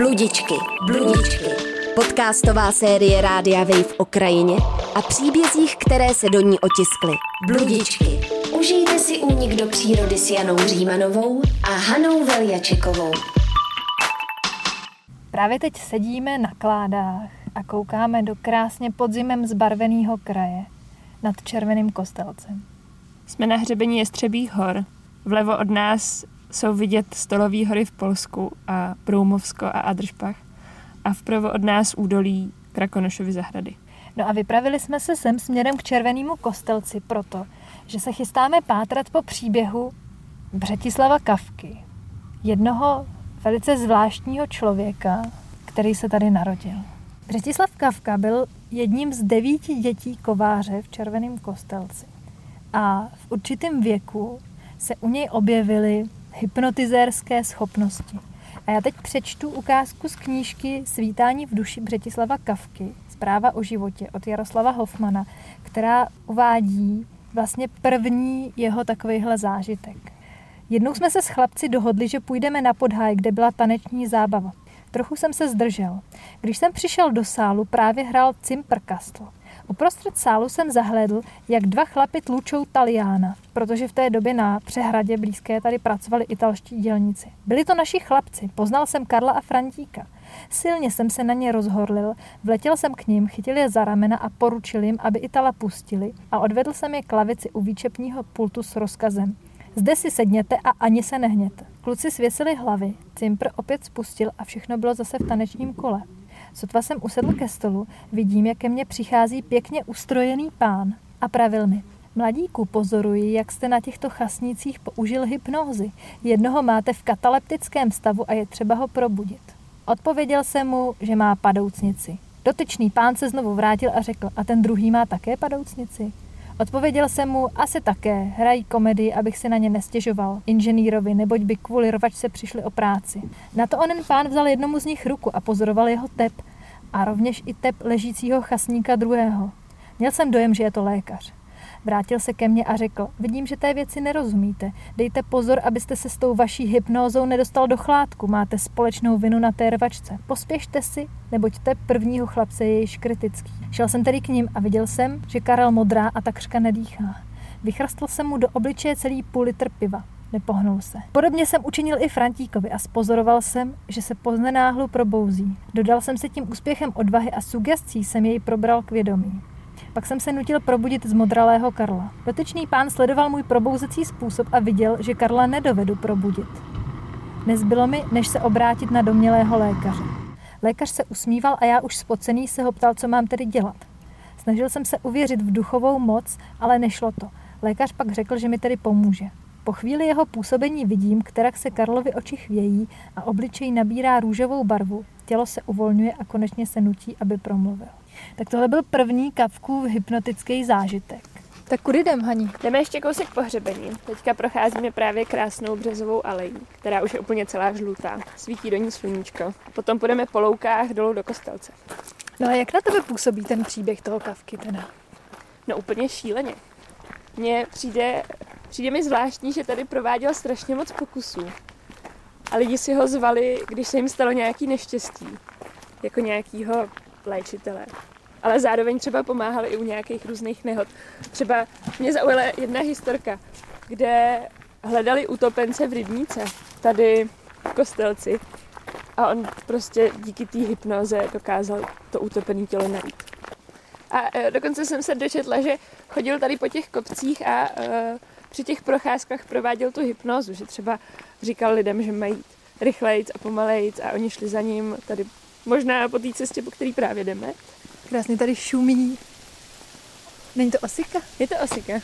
Bludičky, bludičky. Podcastová série Rádia Wave o krajině a příbězích, které se do ní otiskly. Bludičky. Užijte si únik do přírody s Janou Římanovou a Hanou Veljačekovou. Právě teď sedíme na kládách a koukáme do krásně podzimem zbarveného kraje nad červeným kostelcem. Jsme na hřebení Jestřebých hor. Vlevo od nás jsou vidět Stolový hory v Polsku a Broumovsko a Adršpach a vpravo od nás údolí Krakonošovy zahrady. No a vypravili jsme se sem směrem k červenému kostelci proto, že se chystáme pátrat po příběhu Břetislava Kavky, jednoho velice zvláštního člověka, který se tady narodil. Břetislav Kavka byl jedním z devíti dětí kováře v červeném kostelci. A v určitém věku se u něj objevily hypnotizérské schopnosti. A já teď přečtu ukázku z knížky Svítání v duši Břetislava Kavky, zpráva o životě od Jaroslava Hofmana, která uvádí vlastně první jeho takovýhle zážitek. Jednou jsme se s chlapci dohodli, že půjdeme na podháj, kde byla taneční zábava. Trochu jsem se zdržel. Když jsem přišel do sálu, právě hrál Cimprkastl. Uprostřed sálu jsem zahledl, jak dva chlapy tlučou Taliána, protože v té době na přehradě blízké tady pracovali italští dělníci. Byli to naši chlapci, poznal jsem Karla a Frantíka. Silně jsem se na ně rozhorlil, vletěl jsem k ním, chytil je za ramena a poručil jim, aby Itala pustili a odvedl jsem je k lavici u výčepního pultu s rozkazem. Zde si sedněte a ani se nehněte. Kluci svěsili hlavy, Cimpr opět spustil a všechno bylo zase v tanečním kole. Sotva jsem usedl ke stolu, vidím, jak ke mně přichází pěkně ustrojený pán a pravil mi. Mladíku, pozoruji, jak jste na těchto chasnicích použil hypnózy. Jednoho máte v kataleptickém stavu a je třeba ho probudit. Odpověděl jsem mu, že má padoucnici. Dotyčný pán se znovu vrátil a řekl, a ten druhý má také padoucnici? Odpověděl jsem mu, asi také, hrají komedii, abych si na ně nestěžoval, inženýrovi, neboť by kvůli rovačce přišli o práci. Na to onen pán vzal jednomu z nich ruku a pozoroval jeho tep a rovněž i tep ležícího chasníka druhého. Měl jsem dojem, že je to lékař. Vrátil se ke mně a řekl, vidím, že té věci nerozumíte. Dejte pozor, abyste se s tou vaší hypnózou nedostal do chládku. Máte společnou vinu na té rvačce. Pospěšte si, neboť te prvního chlapce je již kritický. Šel jsem tedy k ním a viděl jsem, že Karel modrá a takřka nedýchá. Vychrastl jsem mu do obličeje celý půl litr piva. Nepohnul se. Podobně jsem učinil i Frantíkovi a spozoroval jsem, že se poznenáhlu probouzí. Dodal jsem se tím úspěchem odvahy a sugestí jsem jej probral k vědomí. Pak jsem se nutil probudit z modralého Karla. Dotyčný pán sledoval můj probouzecí způsob a viděl, že Karla nedovedu probudit. Nezbylo mi, než se obrátit na domělého lékaře. Lékař se usmíval a já už spocený se ho ptal, co mám tedy dělat. Snažil jsem se uvěřit v duchovou moc, ale nešlo to. Lékař pak řekl, že mi tedy pomůže. Po chvíli jeho působení vidím, která se Karlovi oči chvějí a obličej nabírá růžovou barvu. Tělo se uvolňuje a konečně se nutí, aby promluvil. Tak tohle byl první kapku hypnotický zážitek. Tak kudy jdem, Haní? Jdeme ještě kousek po hřebení. Teďka procházíme právě krásnou březovou alejí, která už je úplně celá žlutá. Svítí do ní sluníčko. Potom půjdeme po loukách dolů do kostelce. No a jak na tebe působí ten příběh toho kavky teda? No úplně šíleně. Mně přijde, přijde mi zvláštní, že tady prováděl strašně moc pokusů. A lidi si ho zvali, když se jim stalo nějaký neštěstí. Jako nějakýho léčitele. Ale zároveň třeba pomáhal i u nějakých různých nehod. Třeba mě zaujala jedna historka, kde hledali utopence v rybníce, tady v kostelci. A on prostě díky té hypnoze dokázal to utopené tělo najít. A e, dokonce jsem se dočetla, že chodil tady po těch kopcích a e, při těch procházkách prováděl tu hypnozu, že třeba říkal lidem, že mají rychlejc a pomalejc a oni šli za ním tady Možná po té cestě, po který právě jdeme. Krásně tady šumí. Není to osika? Je to osika.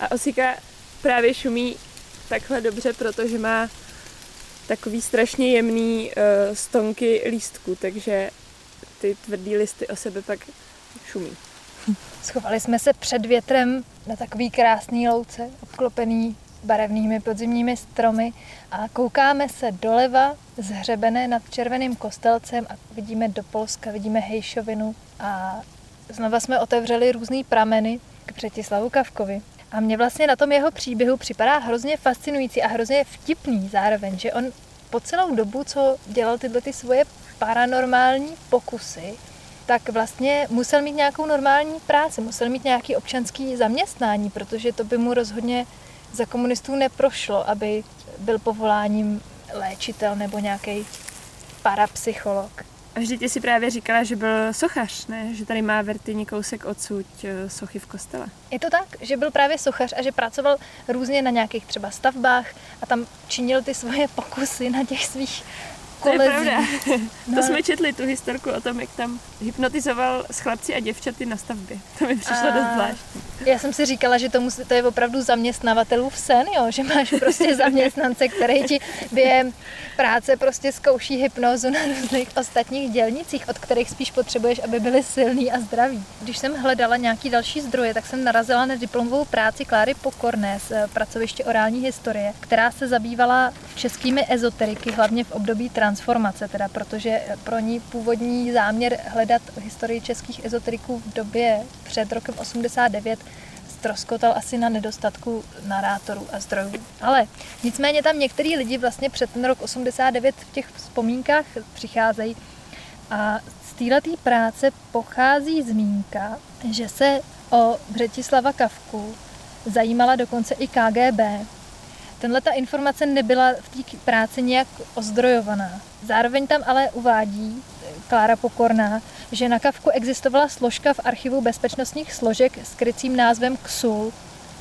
A osika právě šumí takhle dobře, protože má takový strašně jemný uh, stonky lístku, takže ty tvrdý listy o sebe pak šumí. Schovali jsme se před větrem na takový krásný louce, obklopený barevnými podzimními stromy a koukáme se doleva z nad červeným kostelcem a vidíme do Polska, vidíme Hejšovinu a znova jsme otevřeli různý prameny k Přetislavu Kavkovi. A mě vlastně na tom jeho příběhu připadá hrozně fascinující a hrozně vtipný zároveň, že on po celou dobu, co dělal tyhle ty svoje paranormální pokusy, tak vlastně musel mít nějakou normální práci, musel mít nějaký občanský zaměstnání, protože to by mu rozhodně za komunistů neprošlo, aby byl povoláním léčitel nebo nějaký parapsycholog. A vždyť si právě říkala, že byl sochař, ne? Že tady má Vertyni kousek odsud eh, sochy v kostele. Je to tak, že byl právě sochař a že pracoval různě na nějakých třeba stavbách a tam činil ty svoje pokusy na těch svých to je pravda. No. To jsme četli, tu historku o tom, jak tam hypnotizoval s chlapci a děvčaty na stavbě. To mi přišlo a... dost zvláštní. Já jsem si říkala, že to, musí, to je opravdu zaměstnavatelů v sen, jo? že máš prostě zaměstnance, který ti během práce prostě zkouší hypnozu na různých ostatních dělnicích, od kterých spíš potřebuješ, aby byli silní a zdraví. Když jsem hledala nějaký další zdroje, tak jsem narazila na diplomovou práci Kláry Pokorné z eh, pracoviště orální historie, která se zabývala českými ezoteriky, hlavně v období transformace, teda protože pro ní původní záměr hledat historii českých ezoteriků v době před rokem 89 stroskotal asi na nedostatku narátorů a zdrojů. Ale nicméně tam některý lidi vlastně před ten rok 89 v těch vzpomínkách přicházejí a z této práce pochází zmínka, že se o Břetislava Kavku zajímala dokonce i KGB. Tenhle ta informace nebyla v té práci nějak ozdrojovaná. Zároveň tam ale uvádí Klára Pokorná, že na Kavku existovala složka v archivu bezpečnostních složek s krycím názvem KSUL,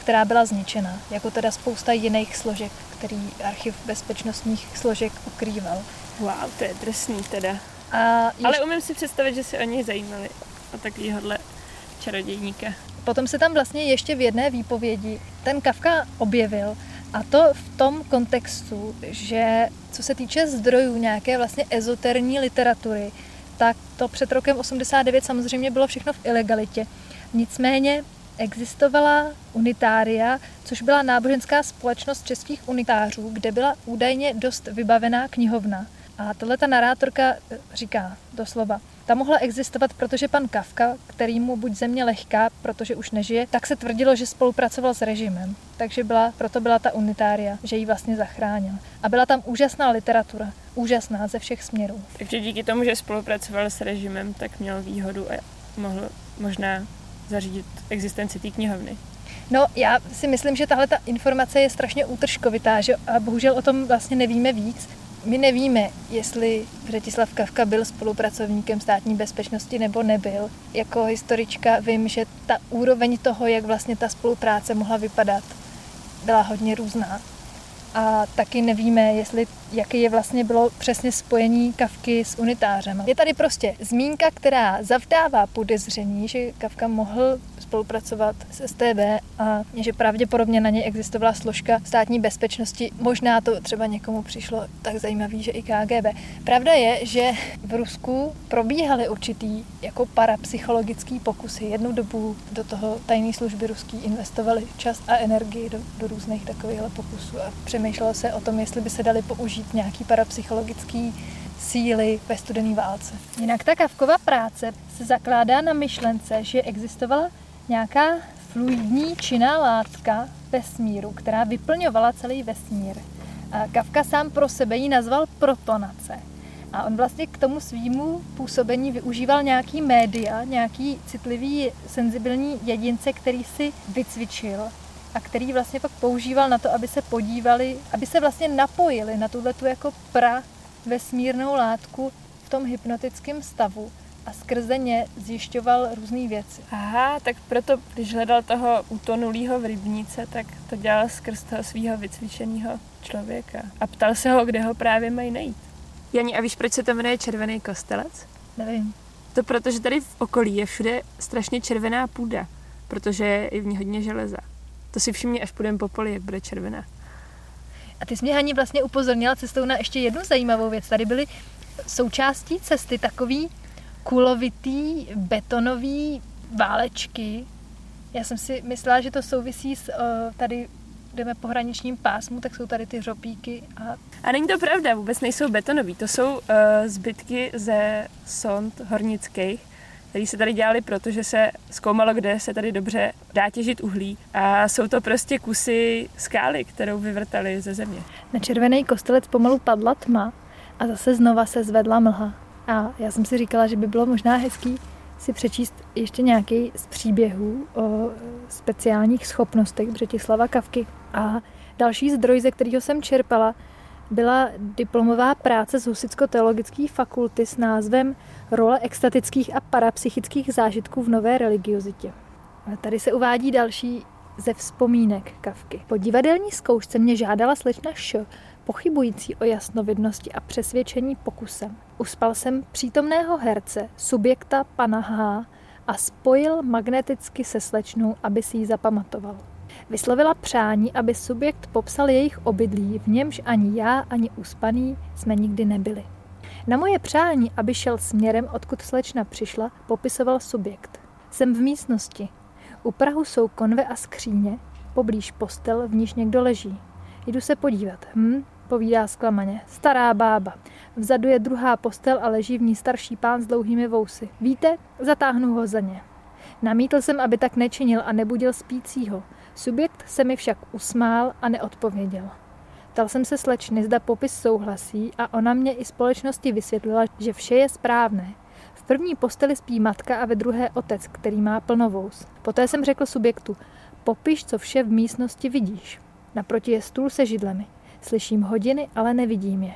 která byla zničena, jako teda spousta jiných složek, který archiv bezpečnostních složek ukrýval. Wow, to je drsný teda. A ještě... Ale umím si představit, že se o něj zajímali, o takovýhodle čarodějníka. Potom se tam vlastně ještě v jedné výpovědi ten Kafka objevil, a to v tom kontextu, že co se týče zdrojů nějaké vlastně ezoterní literatury, tak to před rokem 89 samozřejmě bylo všechno v ilegalitě. Nicméně existovala unitária, což byla náboženská společnost českých unitářů, kde byla údajně dost vybavená knihovna. A tohle ta narátorka eh, říká doslova, ta mohla existovat, protože pan Kafka, který mu buď země lehká, protože už nežije, tak se tvrdilo, že spolupracoval s režimem. Takže byla, proto byla ta unitária, že ji vlastně zachránil. A byla tam úžasná literatura, úžasná ze všech směrů. Takže díky tomu, že spolupracoval s režimem, tak měl výhodu a mohl možná zařídit existenci té knihovny. No, já si myslím, že tahle ta informace je strašně útržkovitá, že a bohužel o tom vlastně nevíme víc. My nevíme, jestli Břetislav Kavka byl spolupracovníkem státní bezpečnosti nebo nebyl. Jako historička vím, že ta úroveň toho, jak vlastně ta spolupráce mohla vypadat, byla hodně různá. A taky nevíme, jestli, jaký je vlastně bylo přesně spojení Kavky s unitářem. Je tady prostě zmínka, která zavdává podezření, že Kavka mohl spolupracovat s STB a že pravděpodobně na něj existovala složka státní bezpečnosti. Možná to třeba někomu přišlo tak zajímavý, že i KGB. Pravda je, že v Rusku probíhaly určitý jako parapsychologický pokusy. Jednu dobu do toho tajné služby ruský investovali čas a energii do, do různých takových pokusů a přemýšlelo se o tom, jestli by se dali použít nějaký parapsychologický síly ve studené válce. Jinak ta Kavkova práce se zakládá na myšlence, že existovala nějaká fluidní činná látka vesmíru, která vyplňovala celý vesmír. A Kafka sám pro sebe ji nazval protonace. A on vlastně k tomu svýmu působení využíval nějaký média, nějaký citlivý, senzibilní jedince, který si vycvičil a který vlastně pak používal na to, aby se podívali, aby se vlastně napojili na tuhle tu jako pra vesmírnou látku v tom hypnotickém stavu a skrze ně zjišťoval různé věci. Aha, tak proto, když hledal toho utonulého v rybníce, tak to dělal skrz toho svého vycvičeného člověka. A ptal se ho, kde ho právě mají najít. Jani, a víš, proč se to jmenuje Červený kostelec? Nevím. To proto, že tady v okolí je všude strašně červená půda, protože je v ní hodně železa. To si všimni, až půjdeme po poli, jak bude červená. A ty jsi mě, Hani, vlastně upozornila cestou na ještě jednu zajímavou věc. Tady byly součástí cesty takový kulovitý betonový válečky. Já jsem si myslela, že to souvisí s uh, tady jdeme po hraničním pásmu, tak jsou tady ty řopíky. A... a není to pravda, vůbec nejsou betonový. To jsou uh, zbytky ze sond hornických, které se tady dělaly, protože se zkoumalo, kde se tady dobře dá těžit uhlí. A jsou to prostě kusy skály, kterou vyvrtali ze země. Na červený kostelec pomalu padla tma a zase znova se zvedla mlha. A já jsem si říkala, že by bylo možná hezký si přečíst ještě nějaký z příběhů o speciálních schopnostech Břetislava Kavky. A další zdroj, ze kterého jsem čerpala, byla diplomová práce z Husicko-teologické fakulty s názvem Role extatických a parapsychických zážitků v nové religiozitě. A tady se uvádí další ze vzpomínek Kavky. Po divadelní zkoušce mě žádala slečna Š, pochybující o jasnovidnosti a přesvědčení pokusem. Uspal jsem přítomného herce, subjekta pana H. a spojil magneticky se slečnou, aby si ji zapamatoval. Vyslovila přání, aby subjekt popsal jejich obydlí, v němž ani já, ani uspaný jsme nikdy nebyli. Na moje přání, aby šel směrem, odkud slečna přišla, popisoval subjekt. Jsem v místnosti. U Prahu jsou konve a skříně, poblíž postel, v níž někdo leží. Jdu se podívat. Hm, povídá zklamaně. Stará bába. Vzadu je druhá postel a leží v ní starší pán s dlouhými vousy. Víte, zatáhnu ho za ně. Namítl jsem, aby tak nečinil a nebudil spícího. Subjekt se mi však usmál a neodpověděl. Ptal jsem se slečny, zda popis souhlasí a ona mě i společnosti vysvětlila, že vše je správné. V první posteli spí matka a ve druhé otec, který má plnovous. Poté jsem řekl subjektu, popiš, co vše v místnosti vidíš. Naproti je stůl se židlemi. Slyším hodiny, ale nevidím je.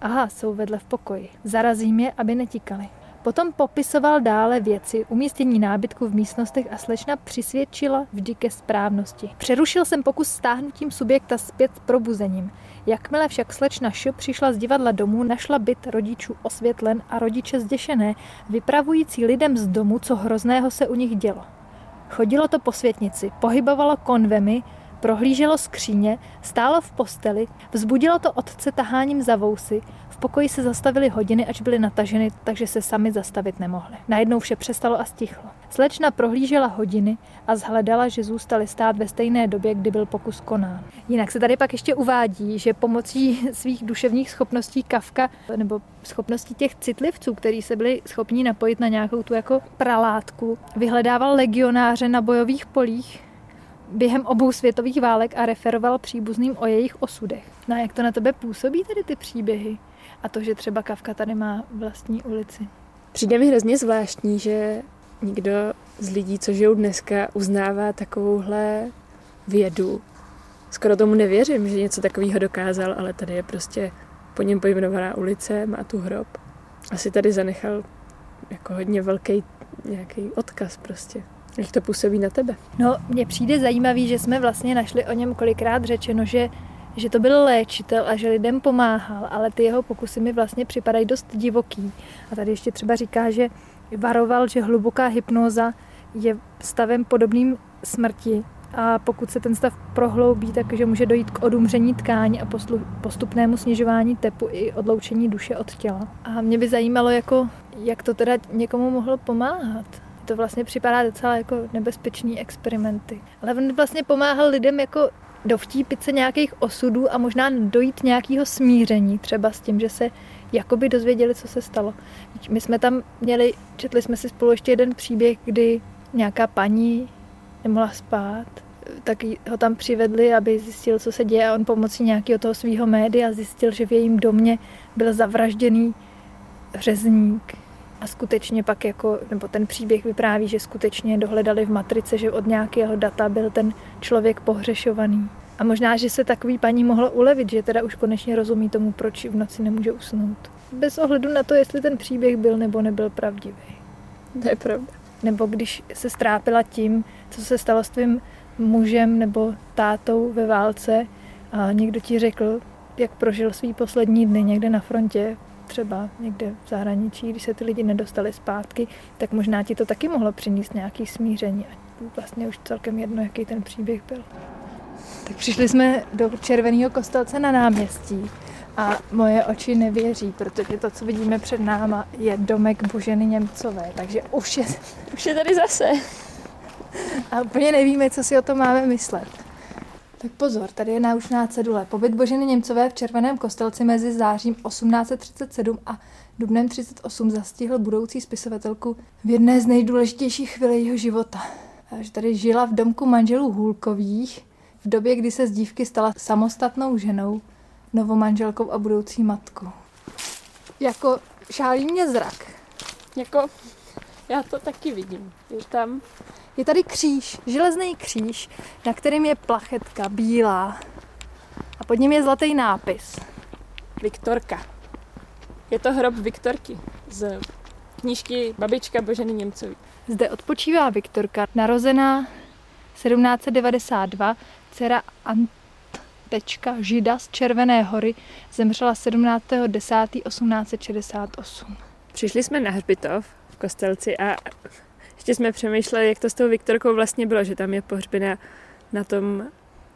Aha, jsou vedle v pokoji. Zarazím je, aby netikali. Potom popisoval dále věci, umístění nábytku v místnostech a slečna přisvědčila vždy ke správnosti. Přerušil jsem pokus stáhnutím subjekta zpět probuzením. Jakmile však slečna Š přišla z divadla domů, našla byt rodičů osvětlen a rodiče zděšené, vypravující lidem z domu, co hrozného se u nich dělo. Chodilo to po světnici, pohybovalo konvemi, prohlíželo skříně, stálo v posteli, vzbudilo to otce taháním za vousy, v pokoji se zastavily hodiny, ač byly nataženy, takže se sami zastavit nemohli. Najednou vše přestalo a stichlo. Slečna prohlížela hodiny a zhledala, že zůstali stát ve stejné době, kdy byl pokus konán. Jinak se tady pak ještě uvádí, že pomocí svých duševních schopností Kafka nebo schopností těch citlivců, kteří se byli schopni napojit na nějakou tu jako pralátku, vyhledával legionáře na bojových polích, během obou světových válek a referoval příbuzným o jejich osudech. No a jak to na tebe působí tedy ty příběhy? A to, že třeba Kavka tady má vlastní ulici. Přijde mi hrozně zvláštní, že nikdo z lidí, co žijou dneska, uznává takovouhle vědu. Skoro tomu nevěřím, že něco takového dokázal, ale tady je prostě po něm pojmenovaná ulice, má tu hrob. Asi tady zanechal jako hodně velký nějaký odkaz prostě. Jak to působí na tebe? No, mně přijde zajímavý, že jsme vlastně našli o něm kolikrát řečeno, že že to byl léčitel a že lidem pomáhal, ale ty jeho pokusy mi vlastně připadají dost divoký. A tady ještě třeba říká, že varoval, že hluboká hypnóza je stavem podobným smrti a pokud se ten stav prohloubí, takže může dojít k odumření tkání a postupnému snižování tepu i odloučení duše od těla. A mě by zajímalo, jako, jak to teda někomu mohlo pomáhat to vlastně připadá docela jako nebezpečný experimenty. Ale on vlastně pomáhal lidem jako dovtípit se nějakých osudů a možná dojít nějakého smíření, třeba s tím, že se jakoby dozvěděli, co se stalo. My jsme tam měli, četli jsme si spolu ještě jeden příběh, kdy nějaká paní nemohla spát, tak ho tam přivedli, aby zjistil, co se děje a on pomocí nějakého toho svého média zjistil, že v jejím domě byl zavražděný řezník a skutečně pak jako, nebo ten příběh vypráví, že skutečně dohledali v matrice, že od nějakého data byl ten člověk pohřešovaný. A možná, že se takový paní mohlo ulevit, že teda už konečně rozumí tomu, proč v noci nemůže usnout. Bez ohledu na to, jestli ten příběh byl nebo nebyl pravdivý. To je pravda. Nebo když se strápila tím, co se stalo s tvým mužem nebo tátou ve válce a někdo ti řekl, jak prožil svý poslední dny někde na frontě, třeba někde v zahraničí, když se ty lidi nedostali zpátky, tak možná ti to taky mohlo přinést nějaký smíření. A vlastně už celkem jedno, jaký ten příběh byl. Tak přišli jsme do červeného kostelce na náměstí a moje oči nevěří, protože to, co vidíme před náma, je domek Boženy Němcové, takže už je... Už je tady zase. A úplně nevíme, co si o tom máme myslet. Tak pozor, tady je náušná cedule. Pobyt Boženy Němcové v Červeném kostelci mezi zářím 1837 a dubnem 38 zastihl budoucí spisovatelku v jedné z nejdůležitějších chvíli jeho života. Že tady žila v domku manželů Hůlkových v době, kdy se z dívky stala samostatnou ženou, novomanželkou a budoucí matkou. Jako šálí mě zrak. Jako, já to taky vidím. Je tam je tady kříž, železný kříž, na kterým je plachetka bílá. A pod ním je zlatý nápis. Viktorka. Je to hrob Viktorky z knížky Babička Boženy Němcový. Zde odpočívá Viktorka, narozená 1792, dcera Antečka Žida z Červené hory, zemřela 17.10.1868. Přišli jsme na hřbitov v Kostelci a ještě jsme přemýšleli, jak to s tou Viktorkou vlastně bylo, že tam je pohřbena na tom,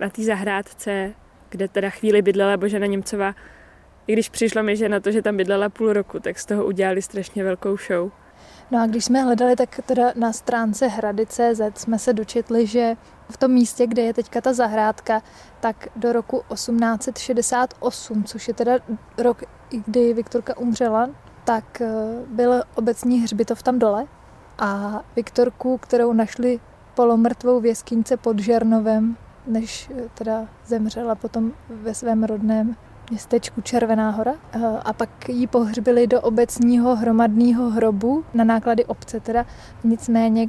na té zahrádce, kde teda chvíli bydlela Božena Němcová. I když přišlo mi, že na to, že tam bydlela půl roku, tak z toho udělali strašně velkou show. No a když jsme hledali, tak teda na stránce hrady.cz jsme se dočetli, že v tom místě, kde je teďka ta zahrádka, tak do roku 1868, což je teda rok, kdy Viktorka umřela, tak eh, byl obecní hřbitov tam dole a Viktorku, kterou našli polomrtvou v jeskyňce pod Žernovem, než eh, teda zemřela potom ve svém rodném městečku Červená hora. Eh, a pak ji pohřbili do obecního hromadného hrobu na náklady obce teda. Nicméně,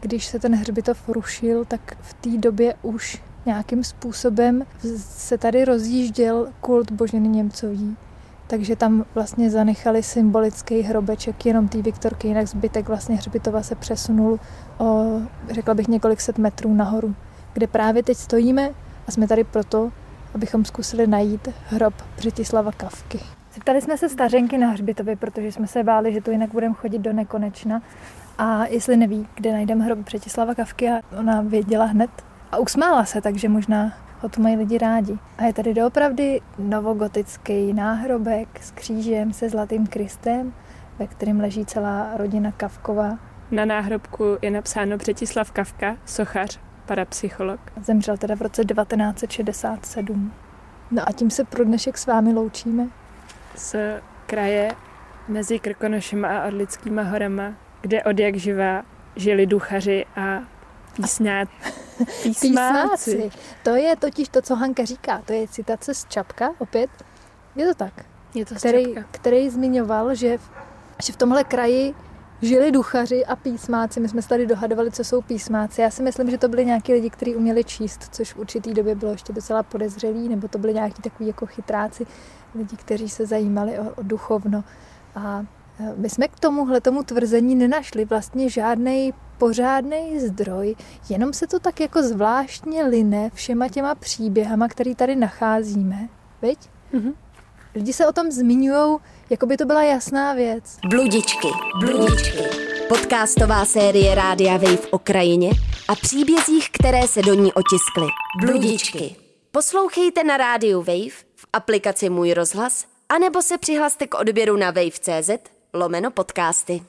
když se ten hřbitov rušil, tak v té době už nějakým způsobem se tady rozjížděl kult Boženy Němcový takže tam vlastně zanechali symbolický hrobeček jenom té Viktorky, jinak zbytek vlastně hřbitova se přesunul o, řekla bych, několik set metrů nahoru, kde právě teď stojíme a jsme tady proto, abychom zkusili najít hrob Břetislava Kavky. Zeptali jsme se stařenky na hřbitově, protože jsme se báli, že tu jinak budeme chodit do nekonečna. A jestli neví, kde najdeme hrob Břetislava Kavky, a ona věděla hned. A usmála se, takže možná ho tu mají lidi rádi. A je tady doopravdy novogotický náhrobek s křížem se zlatým Kristem, ve kterém leží celá rodina Kavkova. Na náhrobku je napsáno Břetislav Kavka, sochař, parapsycholog. Zemřel teda v roce 1967. No a tím se pro dnešek s vámi loučíme. Z kraje mezi Krkonošem a Orlickýma horama, kde od jak živá žili duchaři a Písňát. Písmáci. Písmáci. To je totiž to, co Hanka říká. To je citace z Čapka opět. Je to tak. Je to který, který zmiňoval, že v, že v tomhle kraji žili duchaři a písmáci. My jsme se tady dohadovali, co jsou písmáci. Já si myslím, že to byli nějaký lidi, kteří uměli číst, což v určitý době bylo ještě docela podezřelý, nebo to byli nějaký takový jako chytráci, lidi, kteří se zajímali o, o duchovno. A my jsme k tomuhle tomu tvrzení nenašli vlastně žádný pořádný zdroj, jenom se to tak jako zvláštně line všema těma příběhama, který tady nacházíme. Viď? Mm-hmm. Lidi se o tom zmiňují, jako by to byla jasná věc. Bludičky, bludičky. Podcastová série Rádia Wave o krajině a příbězích, které se do ní otiskly. Bludičky. Poslouchejte na rádiu Wave, v aplikaci Můj rozhlas, anebo se přihlaste k odběru na wave.cz lomeno podcasty.